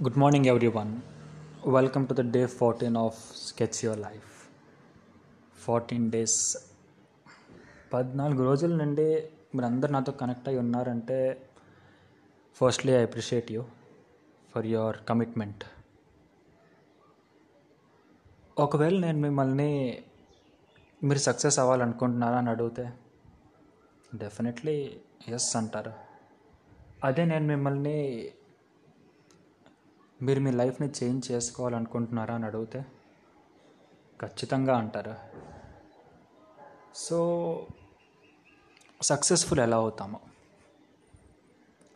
Good morning, everyone. Welcome to the day 14 of Sketch Your Life. 14 days పద్నాలుగు రోజుల నుండి మీరు అందరు నాతో కనెక్ట్ అయి ఉన్నారంటే firstly I appreciate you for your commitment ఒకవేళ నేను మిమ్మల్ని మీరు సక్సెస్ అవ్వాలనుకుంటున్నారా అని అడిగితే డెఫినెట్లీ ఎస్ అంటారు అదే నేను మిమ్మల్ని మీరు మీ లైఫ్ని చేంజ్ చేసుకోవాలనుకుంటున్నారా అని అడిగితే ఖచ్చితంగా అంటారు? సో సక్సెస్ఫుల్ ఎలా అవుతాము?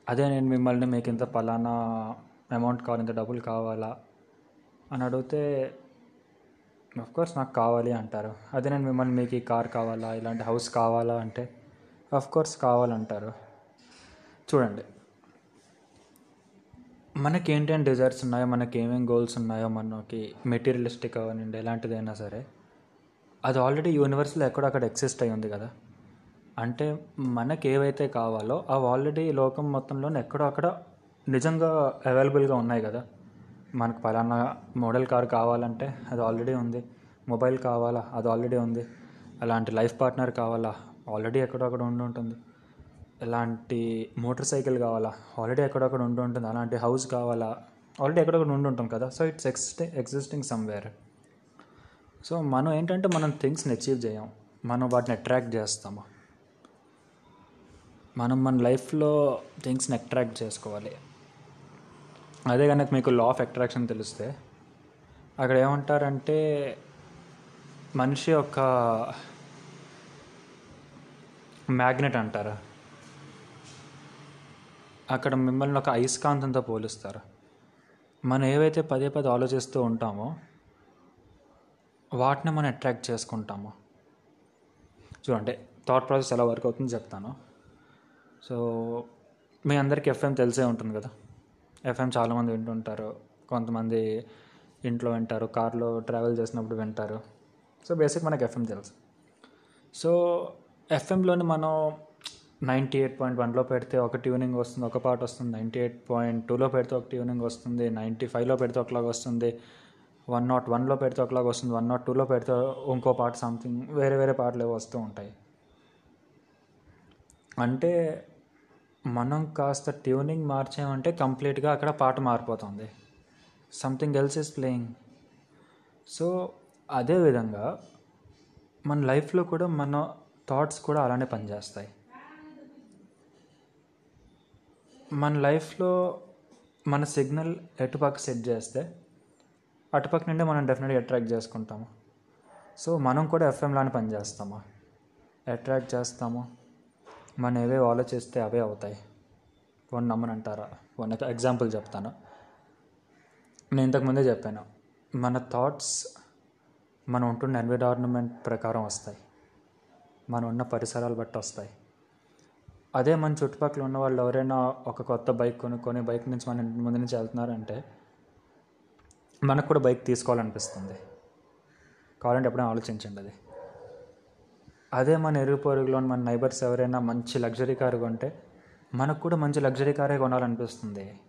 అదే నేను మిమ్మల్ని మీకు ఇంత పలానా అమౌంట్ కావాలి ఇంత డబ్బులు కావాలా అని అడిగితే కోర్స్ నాకు కావాలి అంటారు. అదే నేను మిమ్మల్ని మీకు ఈ కార్ కావాలా ఇలాంటి హౌస్ కావాలా అంటే కోర్స్ కావాలంటారు. చూడండి. మనకి ఏంటంటే డిజైర్స్ ఉన్నాయో మనకి ఏమేమి గోల్స్ ఉన్నాయో మనకి మెటీరియలిస్టిక్ అవనండి ఎలాంటిదైనా సరే అది ఆల్రెడీ యూనివర్స్లో ఎక్కడో అక్కడ ఎగ్జిస్ట్ అయి ఉంది కదా. అంటే మనకి ఏవైతే కావాలో అవి ఆల్రెడీ లోకం మొత్తంలో ఎక్కడో అక్కడ నిజంగా అవైలబుల్గా ఉన్నాయి కదా. మనకు పలానా మోడల్ కార్ కావాలంటే అది ఆల్రెడీ ఉంది. మొబైల్ కావాలా అది ఆల్రెడీ ఉంది. అలాంటి లైఫ్ పార్ట్నర్ కావాలా ఆల్రెడీ ఎక్కడో అక్కడ ఉండి ఉంటుంది. ఎలాంటి మోటార్ సైకిల్ కావాలా? ఆల్రెడీ ఎక్కడొక్కడ ఉండి ఉంటుంది. అలాంటి హౌస్ కావాలా? ఆల్రెడీ ఎక్కడొక్కడ ఉండి ఉంటాం కదా? So it's exist existing somewhere so మనం ఏంటంటే మనం థింగ్స్ని అచీవ్ చేయం. మనం వాటిని అట్రాక్ట్ చేస్తాము. మనం మన లైఫ్లో థింగ్స్ని అట్రాక్ట్ చేసుకోవాలి. అదే కనుక మీకు లా ఆఫ్ అట్రాక్షన్ తెలిస్తే అక్కడ ఏమంటారంటే మనిషి యొక్క మ్యాగ్నెట్ అంటారు. అక్కడ మిమ్మల్ని ఒక అయస్కాంతంతో పోలుస్తారు. మనం ఏవైతే పదే పదే ఆలోచిస్తూ ఉంటామో వాటిని మనం అట్రాక్ట్ చేసుకుంటాము. చూడండి థాట్ ప్రాసెస్ ఎలా వర్క్ అవుతుందో చెప్తాను. సో మీ అందరికీ ఎఫ్ఎం తెలిసే ఉంటుంది కదా? ఎఫ్ఎం చాలామంది వింటుంటారు. కొంతమంది ఇంట్లో వింటారు కార్లో ట్రావెల్ చేసినప్పుడు వింటారు. సో బేసిక్ మనకి ఎఫ్ఎం తెలుసు. సో ఎఫ్ఎంలోని మనం నైంటీ ఎయిట్ పాయింట్ వన్లో పెడితే ఒక ట్యూనింగ్ వస్తుంది ఒక పాట వస్తుంది. నైంటీ ఎయిట్ పాయింట్ టూలో పెడితే ఒక ట్యూనింగ్ వస్తుంది. నైంటీ ఫైవ్లో పెడితే ఒకలాగా వస్తుంది. వన్ నాట్ వన్లో పెడితే ఒకలాగా వస్తుంది. వన్ నాట్ టూలో పెడితే ఇంకో పాట సంథింగ్ వేరే వేరే పాటలు వస్తూ ఉంటాయి. అంటే మనం కాస్త ట్యూనింగ్ మార్చామంటే కంప్లీట్గా అక్కడ పాట మారిపోతుంది. Something else is playing so అదేవిధంగా మన లైఫ్లో కూడా మన థాట్స్ కూడా అలానే పనిచేస్తాయి. మన లైఫ్లో మన సిగ్నల్ ఎటుపక్క సెట్ చేస్తే అటుపక్క నుండి మనం డెఫినెట్గా అట్రాక్ట్ చేసుకుంటాము? సో మనం కూడా ఎఫ్ఎంలానే పనిచేస్తాము అట్రాక్ట్ చేస్తాము? మనం ఏవే ఆలోచిస్తే అవే అవుతాయి. వన్ నమ్మనంటారా వన్ ఎగ్జాంపుల్ చెప్తాను. నేను ఇంతకుముందే చెప్పాను. మన థాట్స్ మనం ఉంటున్న ఎన్విరాన్మెంట్ ప్రకారం వస్తాయి. మనం ఉన్న పరిసరాలు బట్టి వస్తాయి. అదే మన చుట్టుపక్కల ఉన్న వాళ్ళు ఎవరైనా ఒక కొత్త బైక్ కొనుక్కొని బైక్ నుంచి మన ఇంటి ముందు నుంచి వెళ్తున్నారంటే మనకు కూడా బైక్ తీసుకోవాలనిపిస్తుంది. కావాలంటే ఎప్పుడైనా ఆలోచించండి అది. అదే మన ఎరుగు పొరుగులో మన నైబర్స్ ఎవరైనా మంచి లగ్జరీ కారు కొంటే మనకు కూడా మంచి లగ్జరీ కారే కొనాలనిపిస్తుంది.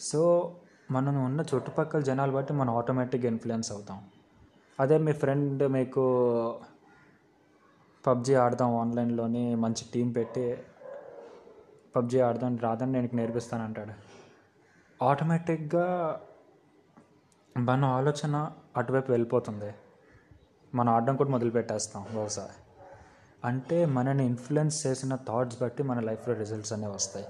సో మనం ఉన్న చుట్టుపక్కల జనాలు బట్టి మనం ఆటోమేటిక్గా ఇన్ఫ్లుయెన్స్ అవుతాం. అదే మీ ఫ్రెండ్ మీకు పబ్జీ ఆడదాం ఆన్లైన్లోని మంచి టీం పెట్టి పబ్జీ ఆడదాం రాదని నేను నేర్పిస్తాను అంటాడు ఆటోమేటిక్గా మన ఆలోచన అటువైపు వెళ్ళిపోతుంది. మనం ఆడడం కూడా మొదలు పెట్టేస్తాం బహుశా. అంటే మనని ఇన్ఫ్లుయెన్స్ చేసిన థాట్స్ బట్టి మన లైఫ్లో రిజల్ట్స్ అనేవి వస్తాయి.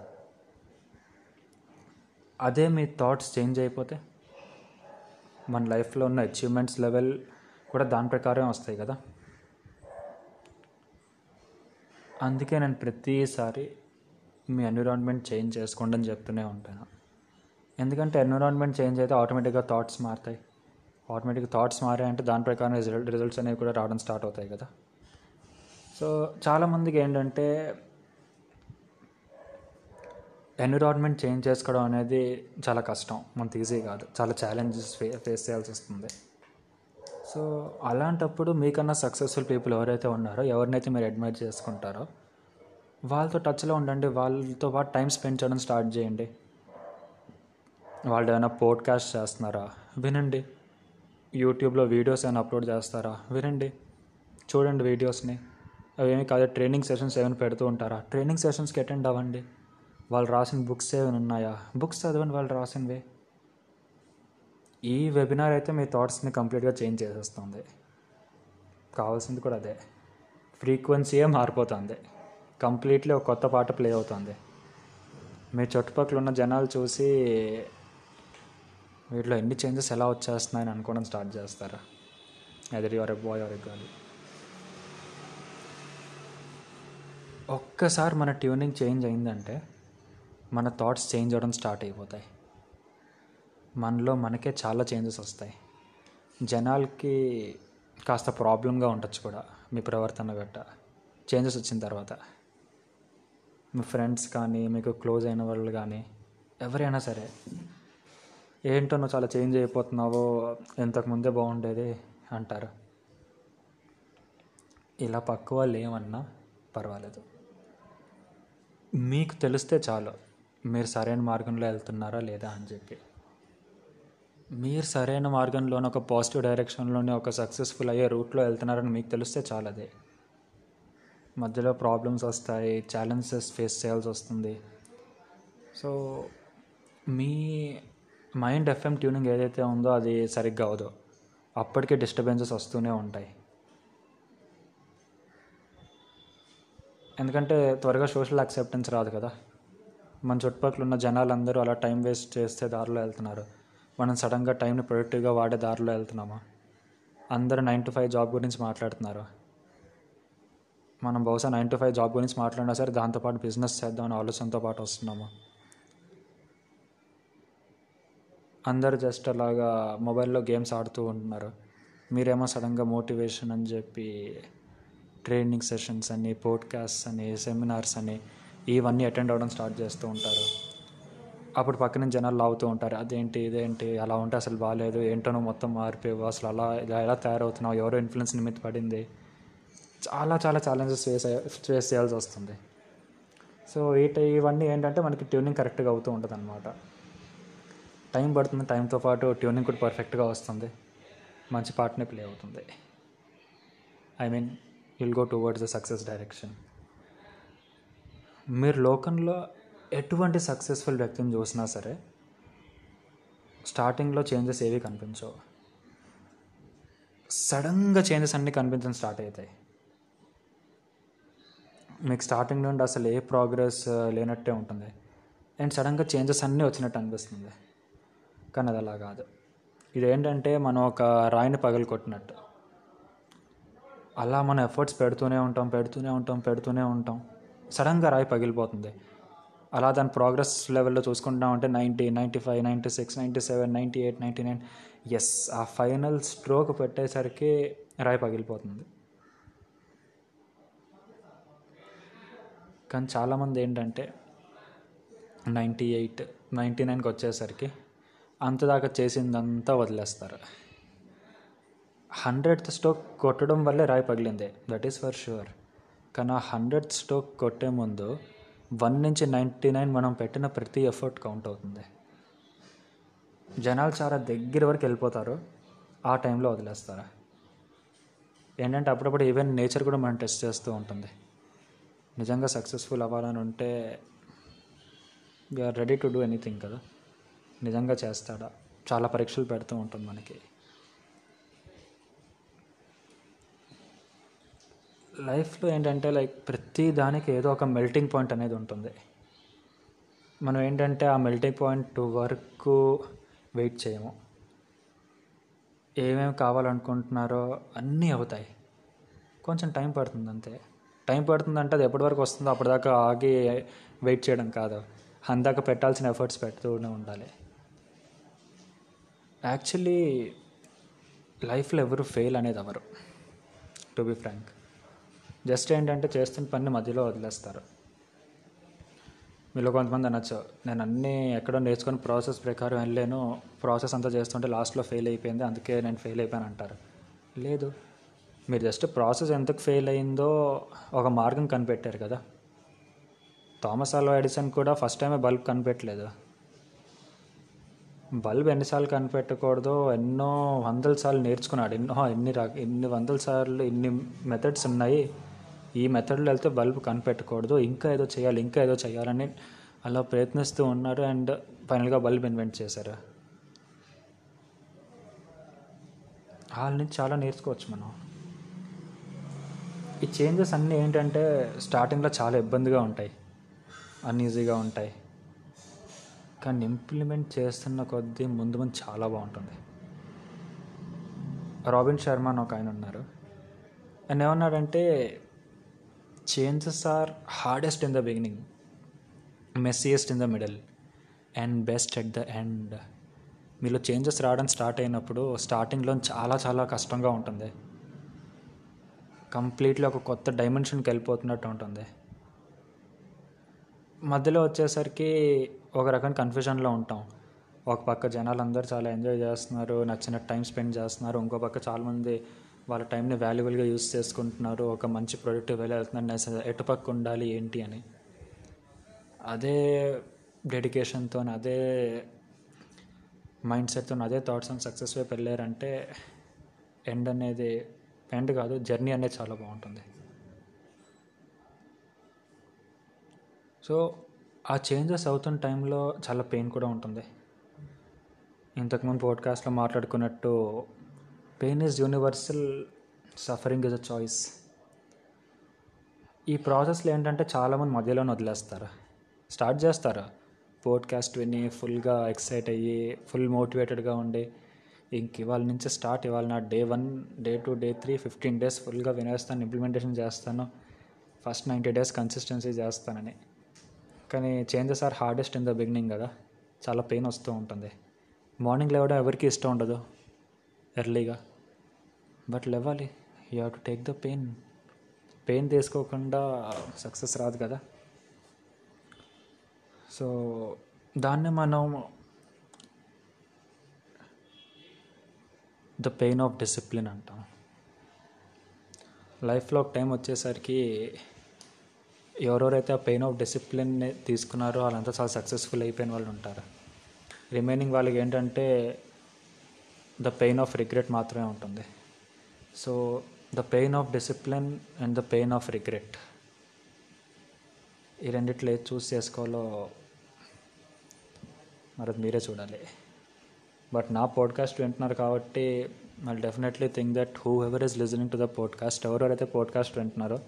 అదే మీ థాట్స్ చేంజ్ అయిపోతే మన లైఫ్లో ఉన్న అచీవ్మెంట్స్ లెవెల్ కూడా దాని ప్రకారం వస్తాయి కదా. అందుకే నేను ప్రతిసారి మీ ఎన్విరాన్మెంట్ చేంజ్ చేసుకోండి అని చెప్తూనే ఉంటాను. ఎందుకంటే ఎన్విరాన్మెంట్ చేంజ్ అయితే ఆటోమేటిక్గా థాట్స్ మారుతాయి. ఆటోమేటిక్గా థాట్స్ మారాయంటే దాని ప్రకారం రిజల్ట్ రిజల్ట్స్ అనేవి కూడా రావడం స్టార్ట్ అవుతాయి కదా. సో చాలామందికి ఏంటంటే ఎన్విరాన్మెంట్ చేంజ్ చేసుకోవడం అనేది చాలా కష్టం. మనకి ఈజీ కాదు. చాలా ఛాలెంజెస్ ఫే ఫేస్ చేయాల్సి వస్తుంది. సో అలాంటప్పుడు మీకన్నా సక్సెస్ఫుల్ పీపుల్ ఎవరైతే ఉన్నారో ఎవరినైతే మీరు అడ్మైర్ చేసుకుంటారో వాళ్ళతో టచ్లో ఉండండి వాళ్ళతో పాటు టైం స్పెండ్ చేయడం స్టార్ట్ చేయండి. వాళ్ళు ఏమైనా పోడ్కాస్ట్ చేస్తున్నారా? వినండి. యూట్యూబ్లో వీడియోస్ ఏమైనా అప్లోడ్ చేస్తారా? వినండి. చూడండి వీడియోస్ని. అవేమి కాదు ట్రైనింగ్ సెషన్స్ ఏమైనా పెడుతూ ఉంటారా? ట్రైనింగ్ సెషన్స్కి అటెండ్ అవ్వండి. వాళ్ళు రాసిన బుక్స్ ఏమైనా ఉన్నాయా? బుక్స్ చదవండి వాళ్ళు రాసినవి. ఈ వెబినార్ అయితే మీ థాట్స్ని కంప్లీట్గా చేంజ్ చేసేస్తుంది. కావాల్సింది కూడా అదే. ఫ్రీక్వెన్సీయే మారిపోతుంది. కంప్లీట్లీ ఒక కొత్త పాట ప్లే అవుతుంది. మీ చుట్టుపక్కల ఉన్న జనాలు చూసి వీటిలో ఎన్ని చేంజెస్ ఎలా వచ్చేస్తున్నాయని అనుకోవడం స్టార్ట్ చేస్తారా? ఎదరి ఎవరి బాయ్ ఎవరి గర్ల్ ఒక్కసారి మన ట్యూనింగ్ చేంజ్ అయిందంటే మన థాట్స్ చేంజ్ అవ్వడం స్టార్ట్ అయిపోతాయి. మనలో మనకే చాలా చేంజెస్ వస్తాయి. జనాలకి కాస్త ప్రాబ్లంగా ఉండొచ్చు కూడా మీ ప్రవర్తన గట్ట. చేంజెస్ వచ్చిన తర్వాత. మీ ఫ్రెండ్స్ కానీ మీకు క్లోజ్ అయిన వాళ్ళు కానీ ఎవరైనా సరే ఏంటో నువ్వు చాలా చేంజ్ అయిపోతున్నావో ఇంతకుముందే బాగుండేది అంటారు. ఇలా పక్క వాళ్ళు ఏమన్నా పర్వాలేదు. మీకు తెలిస్తే చాలు మీరు సరైన మార్గంలో వెళ్తున్నారా లేదా అని చెప్పి. మీరు సరైన మార్గంలోనే ఒక పాజిటివ్ డైరెక్షన్లోనే ఒక సక్సెస్ఫుల్ అయ్యే రూట్లో వెళ్తున్నారని మీకు తెలిస్తే చాలా అదే. మధ్యలో ప్రాబ్లమ్స్ వస్తాయి ఛాలెంజెస్ ఫేస్ చేయాల్సి వస్తుంది. సో మీ మైండ్ ఎఫ్ఎం ట్యూనింగ్ ఏదైతే ఉందో అది సరిగ్గా అవదు అప్పటికే డిస్టర్బెన్సెస్ వస్తూనే ఉంటాయి. ఎందుకంటే త్వరగా సోషల్ యాక్సెప్టెన్స్ రాదు కదా. మన చుట్టుపక్కల ఉన్న జనాలందరూ అలా టైం వేస్ట్ చేస్తే దారిలో వెళ్తున్నారు. మనం సడన్గా టైంని ప్రొడక్టివ్గా వాడే దారిలో వెళ్తున్నామా? అందరూ నైన్ టు ఫైవ్ జాబ్ గురించి మాట్లాడుతున్నారు. మనం బహుశా నైన్ టు ఫైవ్ జాబ్ గురించి మాట్లాడినా సరే దాంతోపాటు బిజినెస్ చేద్దామని ఆలోచనతో పాటు వస్తున్నాము? అందరు జస్ట్ అలాగా మొబైల్లో గేమ్స్ ఆడుతూ ఉంటున్నారు. మీరేమో సడన్గా మోటివేషన్ అని చెప్పి ట్రైనింగ్ సెషన్స్ అని పోడ్కాస్ట్ అని సెమినార్స్ అని ఇవన్నీ అటెండ్ అవ్వడం స్టార్ట్ చేస్తూ ఉంటారు. అప్పుడు పక్కన జనాలు లాగుతూ ఉంటారు. అదేంటి ఇదేంటి అలా ఉంటే అసలు బాగాలేదు ఏంటో మొత్తం మారిపోయావు. అసలు అలా ఇలా ఎలా తయారవుతున్నావు? ఎవరో ఇన్ఫ్లుయెన్స్ నిమిత్త పడింది. చాలా చాలా ఛాలెంజెస్ ఫేస్ ఫేస్ చేయాల్సి వస్తుంది. సో ఈ ఇవన్నీ ఏంటంటే మనకి ట్యూనింగ్ కరెక్ట్గా అవుతూ ఉంటుంది అనమాట టైం పడుతుంది. టైంతో పాటు ట్యూనింగ్ కూడా పర్ఫెక్ట్గా వస్తుంది. మంచి పార్ట్నే ప్లే అవుతుంది. I mean will go towards the success direction మీరు లోకంలో ఎటువంటి సక్సెస్ఫుల్ వ్యక్తిని చూసినా సరే స్టార్టింగ్లో చేంజెస్ ఏవి కనిపించవు. సడన్గా చేంజెస్ అన్నీ కనిపించడం స్టార్ట్ అవుతాయి మీకు స్టార్టింగ్ నుండి అసలు ఏ ప్రోగ్రెస్ uh, లేనట్టే ఉంటుంది. అండ్ సడన్గా చేంజెస్ అన్నీ వచ్చినట్టు అనిపిస్తుంది. కానీ అది అలా కాదు. ఇదేంటంటే మనం ఒక రాయిని పగలు కొట్టినట్టు. అలా మనం ఎఫర్ట్స్ పెడుతూనే ఉంటాం పెడుతూనే ఉంటాం పెడుతూనే ఉంటాం. సడన్గా రాయి పగిలిపోతుంది. అలా దాని ప్రోగ్రెస్ లెవెల్లో చూసుకుంటాం అంటే ninety ninety five ninety six ninety seven ninety eight ninety nine. Yes ఆ ఫైనల్ స్ట్రోక్ పెట్టేసరికి రాయి పగిలిపోతుంది. కానీ చాలామంది ఏంటంటే నైంటీ ఎయిట్ నైంటీ నైన్కి వచ్చేసరికి అంతదాకా చేసిందంతా వదిలేస్తారు. హండ్రెడ్త్ స్టోక్ కొట్టడం వల్లే రాయి పగిలింది దట్ ఈస్ ఫర్ షూర్ కానీ ఆ హండ్రెడ్ స్టోక్ కొట్టే ముందు వన్ నుంచి నైంటీ నైన్ మనం పెట్టిన ప్రతి ఎఫర్ట్ కౌంట్ అవుతుంది. జనాలు చాలా దగ్గర వరకు వెళ్ళిపోతారు. ఆ టైంలో వదిలేస్తారు. ఏంటంటే అప్పుడప్పుడు ఈవెన్ నేచర్ కూడా మనం టెస్ట్ చేస్తూ ఉంటుంది. నిజంగా సక్సెస్ఫుల్ అవ్వాలని ఉంటే we are ready to do anything కదా. నిజంగా చేస్తాడా? చాలా పరీక్షలు పెడుతూ ఉంటుంది మనకి. లైఫ్లో ఏంటంటే లైక్ ప్రతి దానికి ఏదో ఒక మెల్టింగ్ పాయింట్ అనేది ఉంటుంది. మనం ఏంటంటే ఆ మెల్టింగ్ పాయింట్ వరకు వెయిట్ చేయము. ఏమేమి కావాలనుకుంటున్నారో అన్నీ అవుతాయి. కొంచెం టైం పడుతుంది అంతే. టైం పడుతుందంటే అది ఎప్పటి వరకు వస్తుందో అప్పటిదాకా ఆగి వెయిట్ చేయడం కాదు. అందాక పెట్టాల్సిన ఎఫర్ట్స్ పెడుతూనే ఉండాలి. యాక్చువల్లీ లైఫ్లో ఎవరు ఫెయిల్ అనేది అవరు టు బి ఫ్రాంక్. జస్ట్ ఏంటంటే చేస్తున్న పని మధ్యలో వదిలేస్తారు. మీలో కొంతమంది అనొచ్చు. నేను అన్నీ ఎక్కడో నేర్చుకుని ప్రాసెస్ ప్రకారం వెళ్ళాను ప్రాసెస్ అంతా చేస్తుంటే లాస్ట్లో ఫెయిల్ అయిపోయింది. అందుకే నేను ఫెయిల్ అయిపోయాను అంటారు. లేదు. మీరు జస్ట్ ప్రాసెస్ ఎందుకు ఫెయిల్ అయిందో ఒక మార్గం కనిపెట్టారు కదా. థామస్ ఆల్వా ఎడిసన్ కూడా ఫస్ట్ టైమే బల్బ్ కనిపెట్టలేదు. బల్బ్ ఎన్నిసార్లు కనిపెట్టకూడదో ఎన్నో వందల సార్లు నేర్చుకున్నాడు. ఎన్నో ఎన్ని రక ఎన్ని వందల సార్లు ఇన్ని మెథడ్స్ ఉన్నాయి. ఈ మెథడ్లో వెళ్తే బల్బ్ కనిపెట్టకూడదు ఇంకా ఏదో చేయాలి ఇంకా ఏదో చేయాలని అలా ప్రయత్నిస్తూ ఉన్నారు అండ్ ఫైనల్గా బల్బ్ ఇన్వెంట్ చేశారు. వాళ్ళ నుంచి చాలా నేర్చుకోవచ్చు మనం. ఈ చేంజెస్ అన్నీ ఏంటంటే స్టార్టింగ్లో చాలా ఇబ్బందిగా ఉంటాయి అన్ఈజీగా ఉంటాయి. కానీ ఇంప్లిమెంట్ చేస్తున్న కొద్దీ ముందు ముందు చాలా బాగుంటుంది. రాబిన్ శర్మ అని ఒక ఆయన ఉన్నారు. ఆయన ఏమన్నాడంటే changes are hardest in the beginning messiest in the middle and best at the end మీలో చేంజెస్ రావడం స్టార్ట్ అయినప్పుడు స్టార్టింగ్లో చాలా చాలా కష్టంగా ఉంటుంది. కంప్లీట్లీ ఒక కొత్త డైమెన్షన్కి వెళ్ళిపోతున్నట్టు ఉంటుంది. మధ్యలో వచ్చేసరికి ఒక రకం కన్ఫ్యూజన్లో ఉంటాం. ఒక పక్క జనాలు అందరూ చాలా ఎంజాయ్ చేస్తున్నారు నచ్చిన టైం స్పెండ్ చేస్తున్నారు ఇంకో పక్క చాలామంది వాళ్ళ టైంని వాల్యుబుల్గా యూస్ చేసుకుంటున్నారు ఒక మంచి ప్రొడక్ట్ వెళ్ళి వెళ్తున్నారు ఎటు పక్క ఉండాలి ఏంటి అని. అదే డెడికేషన్తో అదే మైండ్ సెట్తో అదే థాట్స్ అండ్ సక్సెస్ వైపు వెళ్ళారంటే ఎండ్ అనేది ఎండ్ కాదు జర్నీ అనేది చాలా బాగుంటుంది. సో ఆ చేంజెస్ అవుతున్న టైంలో చాలా పెయిన్ కూడా ఉంటుంది. ఇంతకుముందు పోడ్కాస్ట్లో మాట్లాడుకున్నట్టు pain is universal suffering is a choice ఈ ప్రాసెస్లో ఏంటంటే చాలామంది మధ్యలోనే వదిలేస్తారు. స్టార్ట్ చేస్తారు. పోడ్కాస్ట్ విని ఫుల్గా ఎక్సైట్ అయ్యి ఫుల్ మోటివేటెడ్గా ఉండి ఇంక ఇవాళ నుంచి స్టార్ట్ ఇవాళ నా day one day two day three fifteen days ఫుల్గా వినేస్తాను ఇంప్లిమెంటేషన్ చేస్తాను. ఫస్ట్ నైంటీ డేస్ కన్సిస్టెన్సీ చేస్తానని. కానీ changes are hardest in the beginning కదా. చాలా పెయిన్ వస్తూ ఉంటుంది. మార్నింగ్ లేవడం ఎవరికి ఇష్టం ఉండదు? ఎర్లీగా but లెవ్వాలి you have to take the pain pain తీసుకోకుండా సక్సెస్ రాదు కదా. సో దాన్ని మనం ద పెయిన్ ఆఫ్ డిసిప్లిన్ అంటాం. లైఫ్లో ఒక టైం వచ్చేసరికి ఎవరెవరైతే ఆ పెయిన్ ఆఫ్ డిసిప్లిన్ తీసుకున్నారో వాళ్ళంతా చాలా సక్సెస్ఫుల్ అయిపోయిన వాళ్ళు ఉంటారు. రిమైనింగ్ వాళ్ళకి ఏంటంటే ద పెయిన్ ఆఫ్ రిగ్రెట్ మాత్రమే ఉంటుంది. So the pain of discipline and the pain of regret ఈ రెండిట్లో ఏది చూస్ చేసుకోవాలో మరి మీరే చూడాలి. బట్ నా పాడ్కాస్ట్ వింటున్నారు కాబట్టి మరి definitely think that whoever is listening to the podcast ఎవరెవరైతే పాడ్కాస్ట్ వింటున్నారో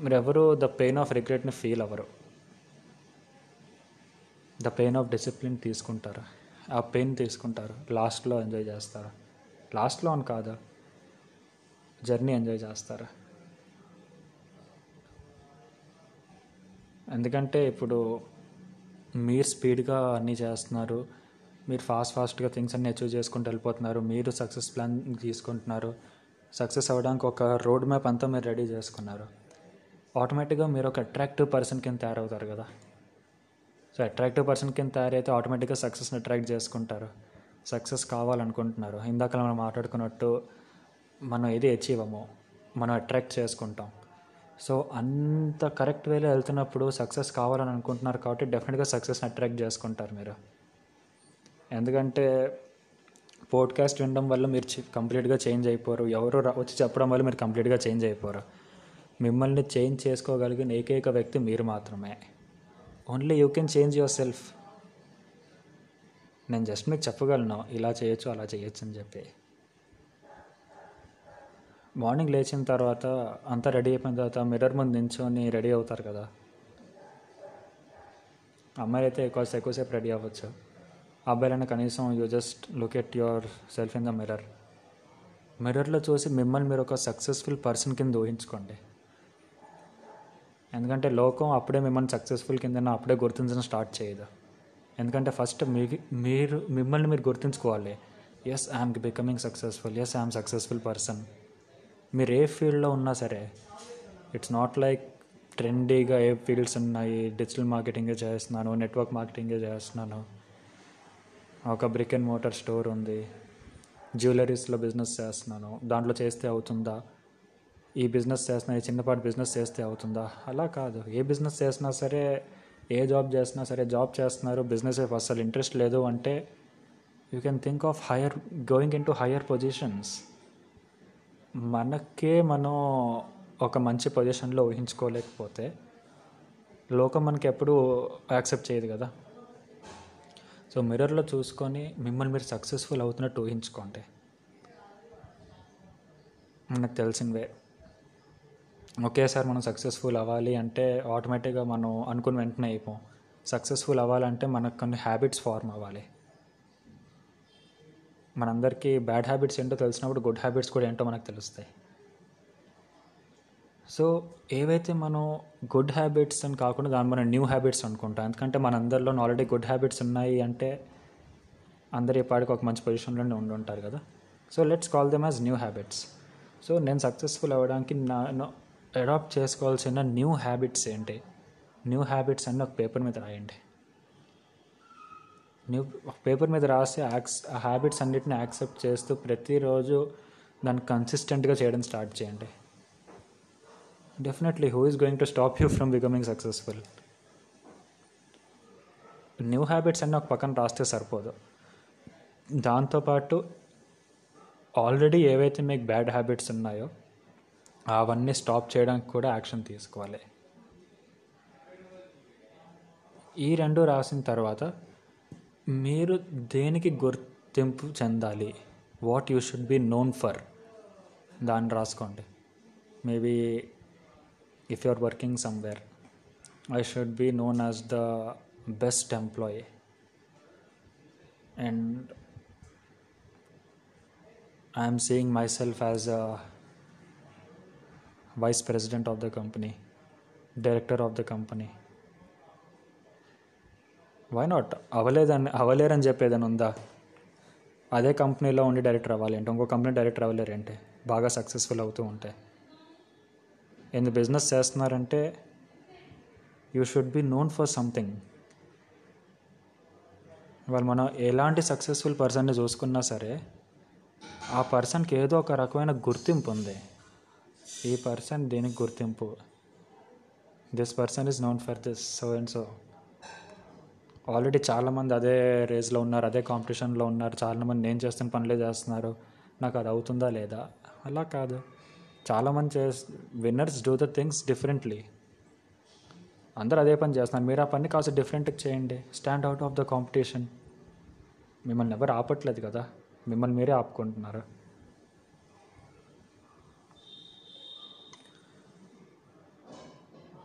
మీరు ఎవరు ద పెయిన్ ఆఫ్ రిగ్రెట్ని ఫీల్ అవ్వరు. ద పెయిన్ ఆఫ్ డిసిప్లిన్ తీసుకుంటారు. ఆ పెయిన్ తీసుకుంటారు. లాస్ట్లో ఎంజాయ్ చేస్తారు. లాస్ట్లో అని కాదు. జర్నీ ఎంజాయ్ చేస్తారు. ఎందుకంటే ఇప్పుడు మీరు స్పీడ్గా అన్నీ చేస్తున్నారు. మీరు ఫాస్ట్ ఫాస్ట్గా థింగ్స్ అన్నీ అచీవ్ చేసుకుంటూ వెళ్ళిపోతున్నారు. మీరు సక్సెస్ ప్లాన్ తీసుకుంటున్నారు. సక్సెస్ అవ్వడానికి ఒక రోడ్ మ్యాప్ అంతా మీరు రెడీ చేసుకున్నారు. ఆటోమేటిక్గా మీరు ఒక అట్రాక్టివ్ పర్సన్ కింద తయారవుతారు కదా. సో అట్రాక్టివ్ పర్సన్ కింద తయారైతే ఆటోమేటిక్గా సక్సెస్ని అట్రాక్ట్ చేసుకుంటారు. సక్సెస్ కావాలనుకుంటున్నారు. ఇందాక మనం మాట్లాడుకున్నట్టు మనం ఏది అచీవ్ అవ్వమో మనం అట్రాక్ట్ చేసుకుంటాం. సో అంత కరెక్ట్ వేలో వెళ్తున్నప్పుడు సక్సెస్ కావాలని అనుకుంటున్నారు కాబట్టి డెఫినెట్గా సక్సెస్ని అట్రాక్ట్ చేసుకుంటారు మీరు. ఎందుకంటే పోడ్కాస్ట్ వినడం వల్ల మీరు కంప్లీట్గా చేంజ్ అయిపోరు. ఎవరు వచ్చి చెప్పడం వల్ల మీరు కంప్లీట్గా చేంజ్ అయిపోరు. మిమ్మల్ని చేంజ్ చేసుకోగలిగిన ఏకైక వ్యక్తి మీరు మాత్రమే. Only you can change yourself నేను జస్ట్ మీకు చెప్పగలను ఇలా చేయొచ్చు అలా చేయొచ్చు అని చెప్పి. మార్నింగ్ లేచిన తర్వాత అంతా రెడీ అయిపోయిన తర్వాత మిర్రర్ ముందు నించొని రెడీ అవుతారు కదా. అమ్మాయి అయితే ఎక్కువ ఎక్కువసేపు రెడీ అవ్వచ్చు. అబ్బాయిలైనా కనీసం you just look at yourself in the mirror మిర్రర్లో చూసి మిమ్మల్ని మీరు ఒక సక్సెస్ఫుల్ పర్సన్ కింద ఊహించుకోండి. ఎందుకంటే లోకం అప్పుడే మిమ్మల్ని సక్సెస్ఫుల్ కింద అప్పుడే గుర్తించడం స్టార్ట్ చేయదు. ఎందుకంటే ఫస్ట్ మీ మీరు మిమ్మల్ని మీరు గుర్తించుకోవాలి. Yes I'm becoming successful yes I'm successful person మీరు ఏ ఫీల్డ్లో ఉన్నా సరే ఇట్స్ నాట్ లైక్ ట్రెండీగా ఏ ఫీల్డ్స్ ఉన్నాయి డిజిటల్ మార్కెటింగే చేస్తున్నాను నెట్వర్క్ మార్కెటింగే చేస్తున్నాను. ఒక బ్రిక్ అండ్ మోటార్ స్టోర్ ఉంది జ్యువెలరీస్లో బిజినెస్ చేస్తున్నాను. దాంట్లో చేస్తే అవుతుందా? ఈ బిజినెస్ చేస్తున్నా ఈ చిన్నపాటి బిజినెస్ చేస్తే అవుతుందా? అలా కాదు. ఏ బిజినెస్ చేసినా సరే ఏ జాబ్ చేసినా సరే జాబ్ చేస్తున్నారు బిజినెస్ అసలు ఇంట్రెస్ట్ లేదు అంటే you can think of higher going into higher positions మనకే మనం ఒక మంచి పొజిషన్లో ఊహించుకోలేకపోతే లోకం మనకి ఎప్పుడూ యాక్సెప్ట్ చేయదు కదా. సో మిర్రర్లో చూసుకొని మిమ్మల్ని మీరు సక్సెస్ఫుల్ అవుతున్నట్టు ఊహించుకోండి. మనకు తెలిసినవే ఒకేసారి మనం సక్సెస్ఫుల్ అవ్వాలి అంటే ఆటోమేటిక్గా మనం అనుకుని వెంటనే అయిపోం. సక్సెస్ఫుల్ అవ్వాలంటే మనకు కొన్ని హ్యాబిట్స్ ఫార్మ్ అవ్వాలి. మనందరికీ బ్యాడ్ హ్యాబిట్స్ ఏంటో తెలిసినప్పుడు గుడ్ హ్యాబిట్స్ కూడా ఏంటో మనకు తెలుస్తాయి. సో ఏవైతే మనం గుడ్ హ్యాబిట్స్ అని కాకుండా దాని మనం న్యూ హ్యాబిట్స్ అనుకుంటాం ఎందుకంటే మనందరిలో ఆల్రెడీ గుడ్ హ్యాబిట్స్ ఉన్నాయి అంటే అందరి పాడికి ఒక మంచి పొజిషన్లోనే ఉండి ఉంటారు కదా. So let's call them as new habits so నేను సక్సెస్ఫుల్ అవ్వడానికి నేను అడాప్ట్ చేసుకోవాల్సిన న్యూ హ్యాబిట్స్ ఏంటి? న్యూ హ్యాబిట్స్ అన్ని ఒక పేపర్ మీద రాయండి. న్యూ పేపర్ మీద రాసి యాక్స్ హ్యాబిట్స్ అన్నిటిని యాక్సెప్ట్ చేస్తూ ప్రతిరోజు దాన్ని కన్సిస్టెంట్గా చేయడం స్టార్ట్ చేయండి. Definitely who is going to stop you from becoming successful new habits అన్నీ ఒక పక్కన రాస్తే సరిపోదు. దాంతోపాటు ఆల్రెడీ ఏవైతే మీకు బ్యాడ్ హ్యాబిట్స్ ఉన్నాయో అవన్నీ స్టాప్ చేయడానికి కూడా యాక్షన్ తీసుకోవాలి. ఈ రెండు రాసిన తర్వాత మీరు దేనికి గుర్తింపు చెందాలి? What you should be known for దాన్ని రాసుకోండి. Maybe if you are working somewhere I should be known as the best employee and I'm seeing myself as a vice president of the company director of the company why not అవ్వలేదని అవ్వలేరని చెప్పేదని ఉందా? అదే కంపెనీలో ఉండి director అవ్వాలి ఇంకో company director అవ్వలేరంటే బాగా successful అవుతూ ఉంటే. ఎందు బిజినెస్ చేస్తున్నారంటే you should be known for something వాళ్ళు మనం ఎలాంటి సక్సెస్ఫుల్ పర్సన్ని చూసుకున్నా సరే ఆ పర్సన్కి ఏదో ఒక రకమైన గుర్తింపు ఉంది. ఈ పర్సన్ దీనికి గుర్తింపు? This person is known for this so and so already చాలామంది అదే రేస్లో ఉన్నారు అదే కాంపిటీషన్లో ఉన్నారు. చాలామంది నేను చేస్తున్న పనులే చేస్తున్నారు. నాకు అది అవుతుందా లేదా? అలా కాదు. చాలామంది చే winners do the things differently అందరూ అదే పని చేస్తున్నారు. మీరు ఆ పని కాస్త డిఫరెంట్గా చేయండి. Stand out of the competition మిమ్మల్ని ఎవరు ఆపట్లేదు కదా. మిమ్మల్ని మీరే ఆపుకుంటున్నారు.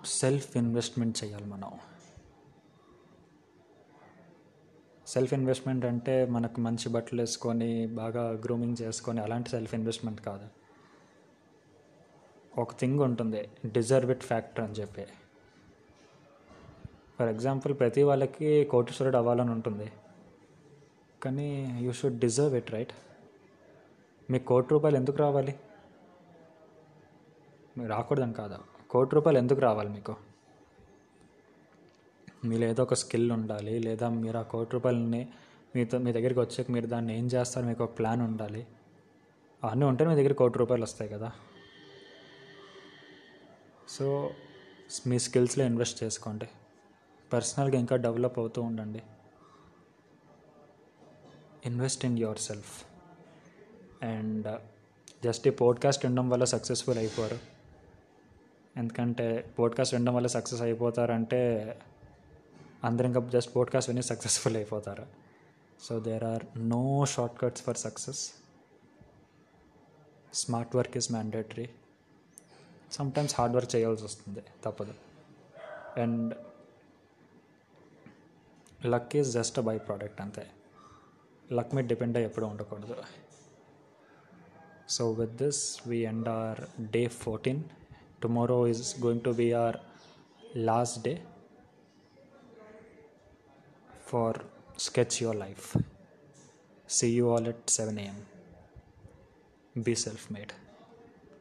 సెల్ఫ్ ఇన్వెస్ట్మెంట్ చేయాలి మనం. సెల్ఫ్ ఇన్వెస్ట్మెంట్ అంటే మనకు మంచి బట్టలు వేసుకొని బాగా గ్రూమింగ్ చేసుకొని అలాంటి సెల్ఫ్ ఇన్వెస్ట్మెంట్ కాదు. ఒక థింగ్ ఉంటుంది డిజర్వ్ ఇట్ ఫ్యాక్టర్ అని చెప్పి. ఫర్ ఎగ్జాంపుల్ ప్రతి వాళ్ళకి కోటీశ్వరుడు అవ్వాలని ఉంటుంది. కానీ you should deserve it right మీకు కోటి రూపాయలు ఎందుకు రావాలి? మీరు రాకూడదని కాదా. కోటి రూపాయలు ఎందుకు రావాలి మీకు? మీలో ఏదో ఒక స్కిల్ ఉండాలి లేదా మీరు ఆ కోటి రూపాయలని మీతో మీ దగ్గరికి వచ్చాక మీరు దాన్ని ఏం చేస్తారు మీకు ఒక ప్లాన్ ఉండాలి. అవన్నీ ఉంటే మీ దగ్గర కోటి రూపాయలు వస్తాయి కదా. సో మీ స్కిల్స్లో ఇన్వెస్ట్ చేసుకోండి. పర్సనల్గా ఇంకా డెవలప్ అవుతూ ఉండండి. Invest in yourself. And just ఈ పోడ్కాస్ట్ వినడం వల్ల సక్సెస్ఫుల్ అయిపోరు. ఎందుకంటే పోడ్కాస్ట్ వినడం వల్ల సక్సెస్ అయిపోతారంటే అందరు ఇంకా జస్ట్ పోడ్కాస్ట్ విని సక్సెస్ఫుల్ అయిపోతారు. So there are no short cuts for success smart work is mandatory sometimes hard work చేయాల్సి వస్తుంది తప్పదు. And luck is just byproduct అంతే. లక్ మీద డిపెండ్ అయ్యి ఎప్పుడు ఉండకూడదు. So with this we end our day fourteen tomorrow is going to be our last day for Sketch Your Life. See you all at 7 am. Be self made.